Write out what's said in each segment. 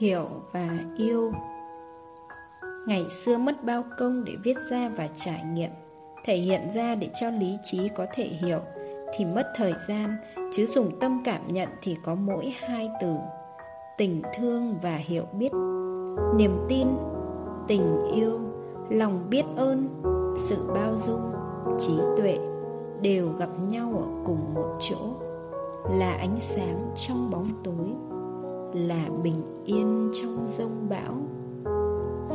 hiểu và yêu. Ngày xưa mất bao công để viết ra và trải nghiệm, thể hiện ra để cho lý trí có thể hiểu, thì mất thời gian, chứ dùng tâm cảm nhận thì có mỗi hai từ. Tình thương và hiểu biết. Niềm tin, tình yêu, lòng biết ơn, sự bao dung, trí tuệ đều gặp nhau ở cùng một chỗ, là ánh sáng trong bóng tối là bình yên trong rông bão.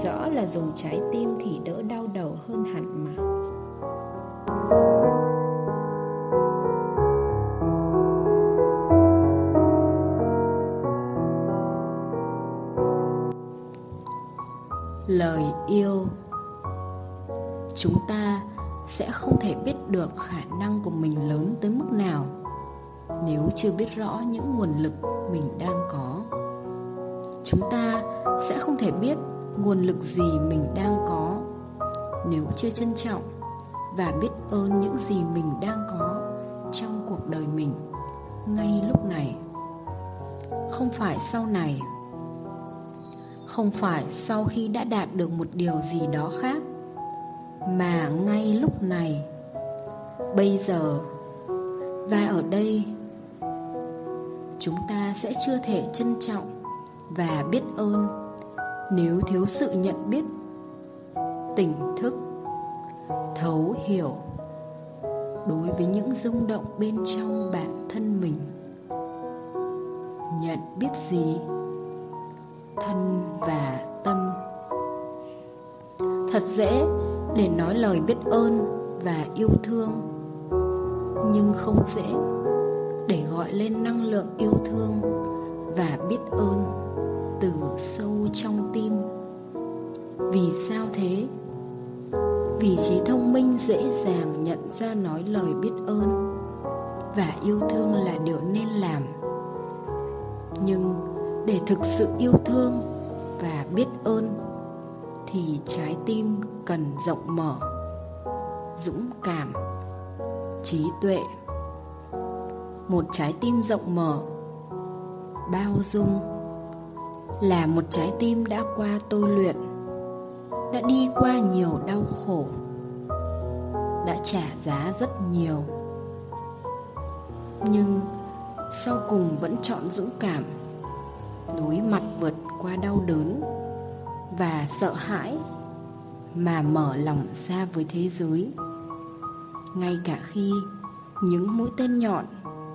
Rõ là dùng trái tim thì đỡ đau đầu hơn hẳn mà. Lời yêu. Chúng ta sẽ không thể biết được khả năng của mình lớn tới mức nào nếu chưa biết rõ những nguồn lực mình đang có. Chúng ta sẽ không thể biết nguồn lực gì mình đang có nếu chưa trân trọng và biết ơn những gì mình đang có trong cuộc đời mình ngay lúc này. Không phải sau này. Không phải sau khi đã đạt được một điều gì đó khác, mà ngay lúc này. Bây giờ và ở đây chúng ta sẽ chưa thể trân trọng và biết ơn nếu thiếu sự nhận biết, tỉnh thức, thấu hiểu đối với những rung động bên trong bản thân mình. Nhận biết gì? Thân và tâm. Thật dễ để nói lời biết ơn và yêu thương, nhưng không dễ để gọi lên năng lượng yêu thương và biết ơn từ sâu trong tim. Vì sao thế? Vì trí thông minh dễ dàng nhận ra nói lời biết ơn và yêu thương là điều nên làm. Nhưng để thực sự yêu thương và biết ơn thì trái tim cần rộng mở, dũng cảm, trí tuệ một trái tim rộng mở. Bao dung là một trái tim đã qua tôi luyện, đã đi qua nhiều đau khổ, đã trả giá rất nhiều. Nhưng sau cùng vẫn chọn dũng cảm, đối mặt vượt qua đau đớn và sợ hãi mà mở lòng ra với thế giới. Ngay cả khi những mũi tên nhọn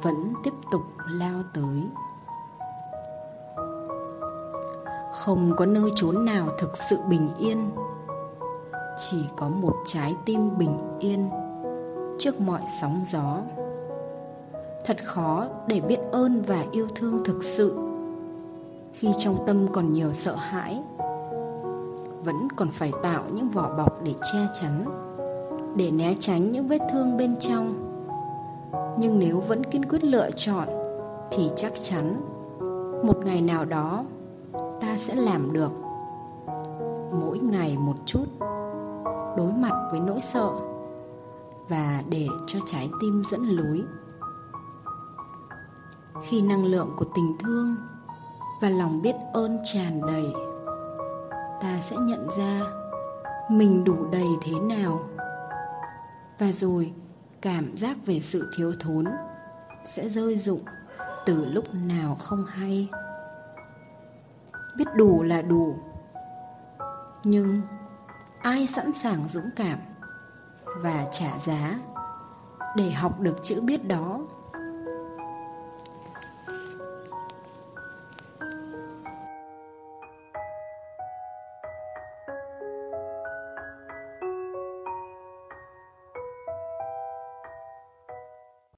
vẫn tiếp tục lao tới. Không có nơi trốn nào thực sự bình yên. Chỉ có một trái tim bình yên trước mọi sóng gió. Thật khó để biết ơn và yêu thương thực sự khi trong tâm còn nhiều sợ hãi, vẫn còn phải tạo những vỏ bọc để che chắn, để né tránh những vết thương bên trong nhưng nếu vẫn kiên quyết lựa chọn, thì chắc chắn một ngày nào đó ta sẽ làm được. Mỗi ngày một chút, đối mặt với nỗi sợ và để cho trái tim dẫn lối. Khi năng lượng của tình thương và lòng biết ơn tràn đầy, ta sẽ nhận ra mình đủ đầy thế nào. Và rồi cảm giác về sự thiếu thốn sẽ rơi rụng từ lúc nào không hay. Biết đủ là đủ, nhưng ai sẵn sàng dũng cảm và trả giá để học được chữ biết đó?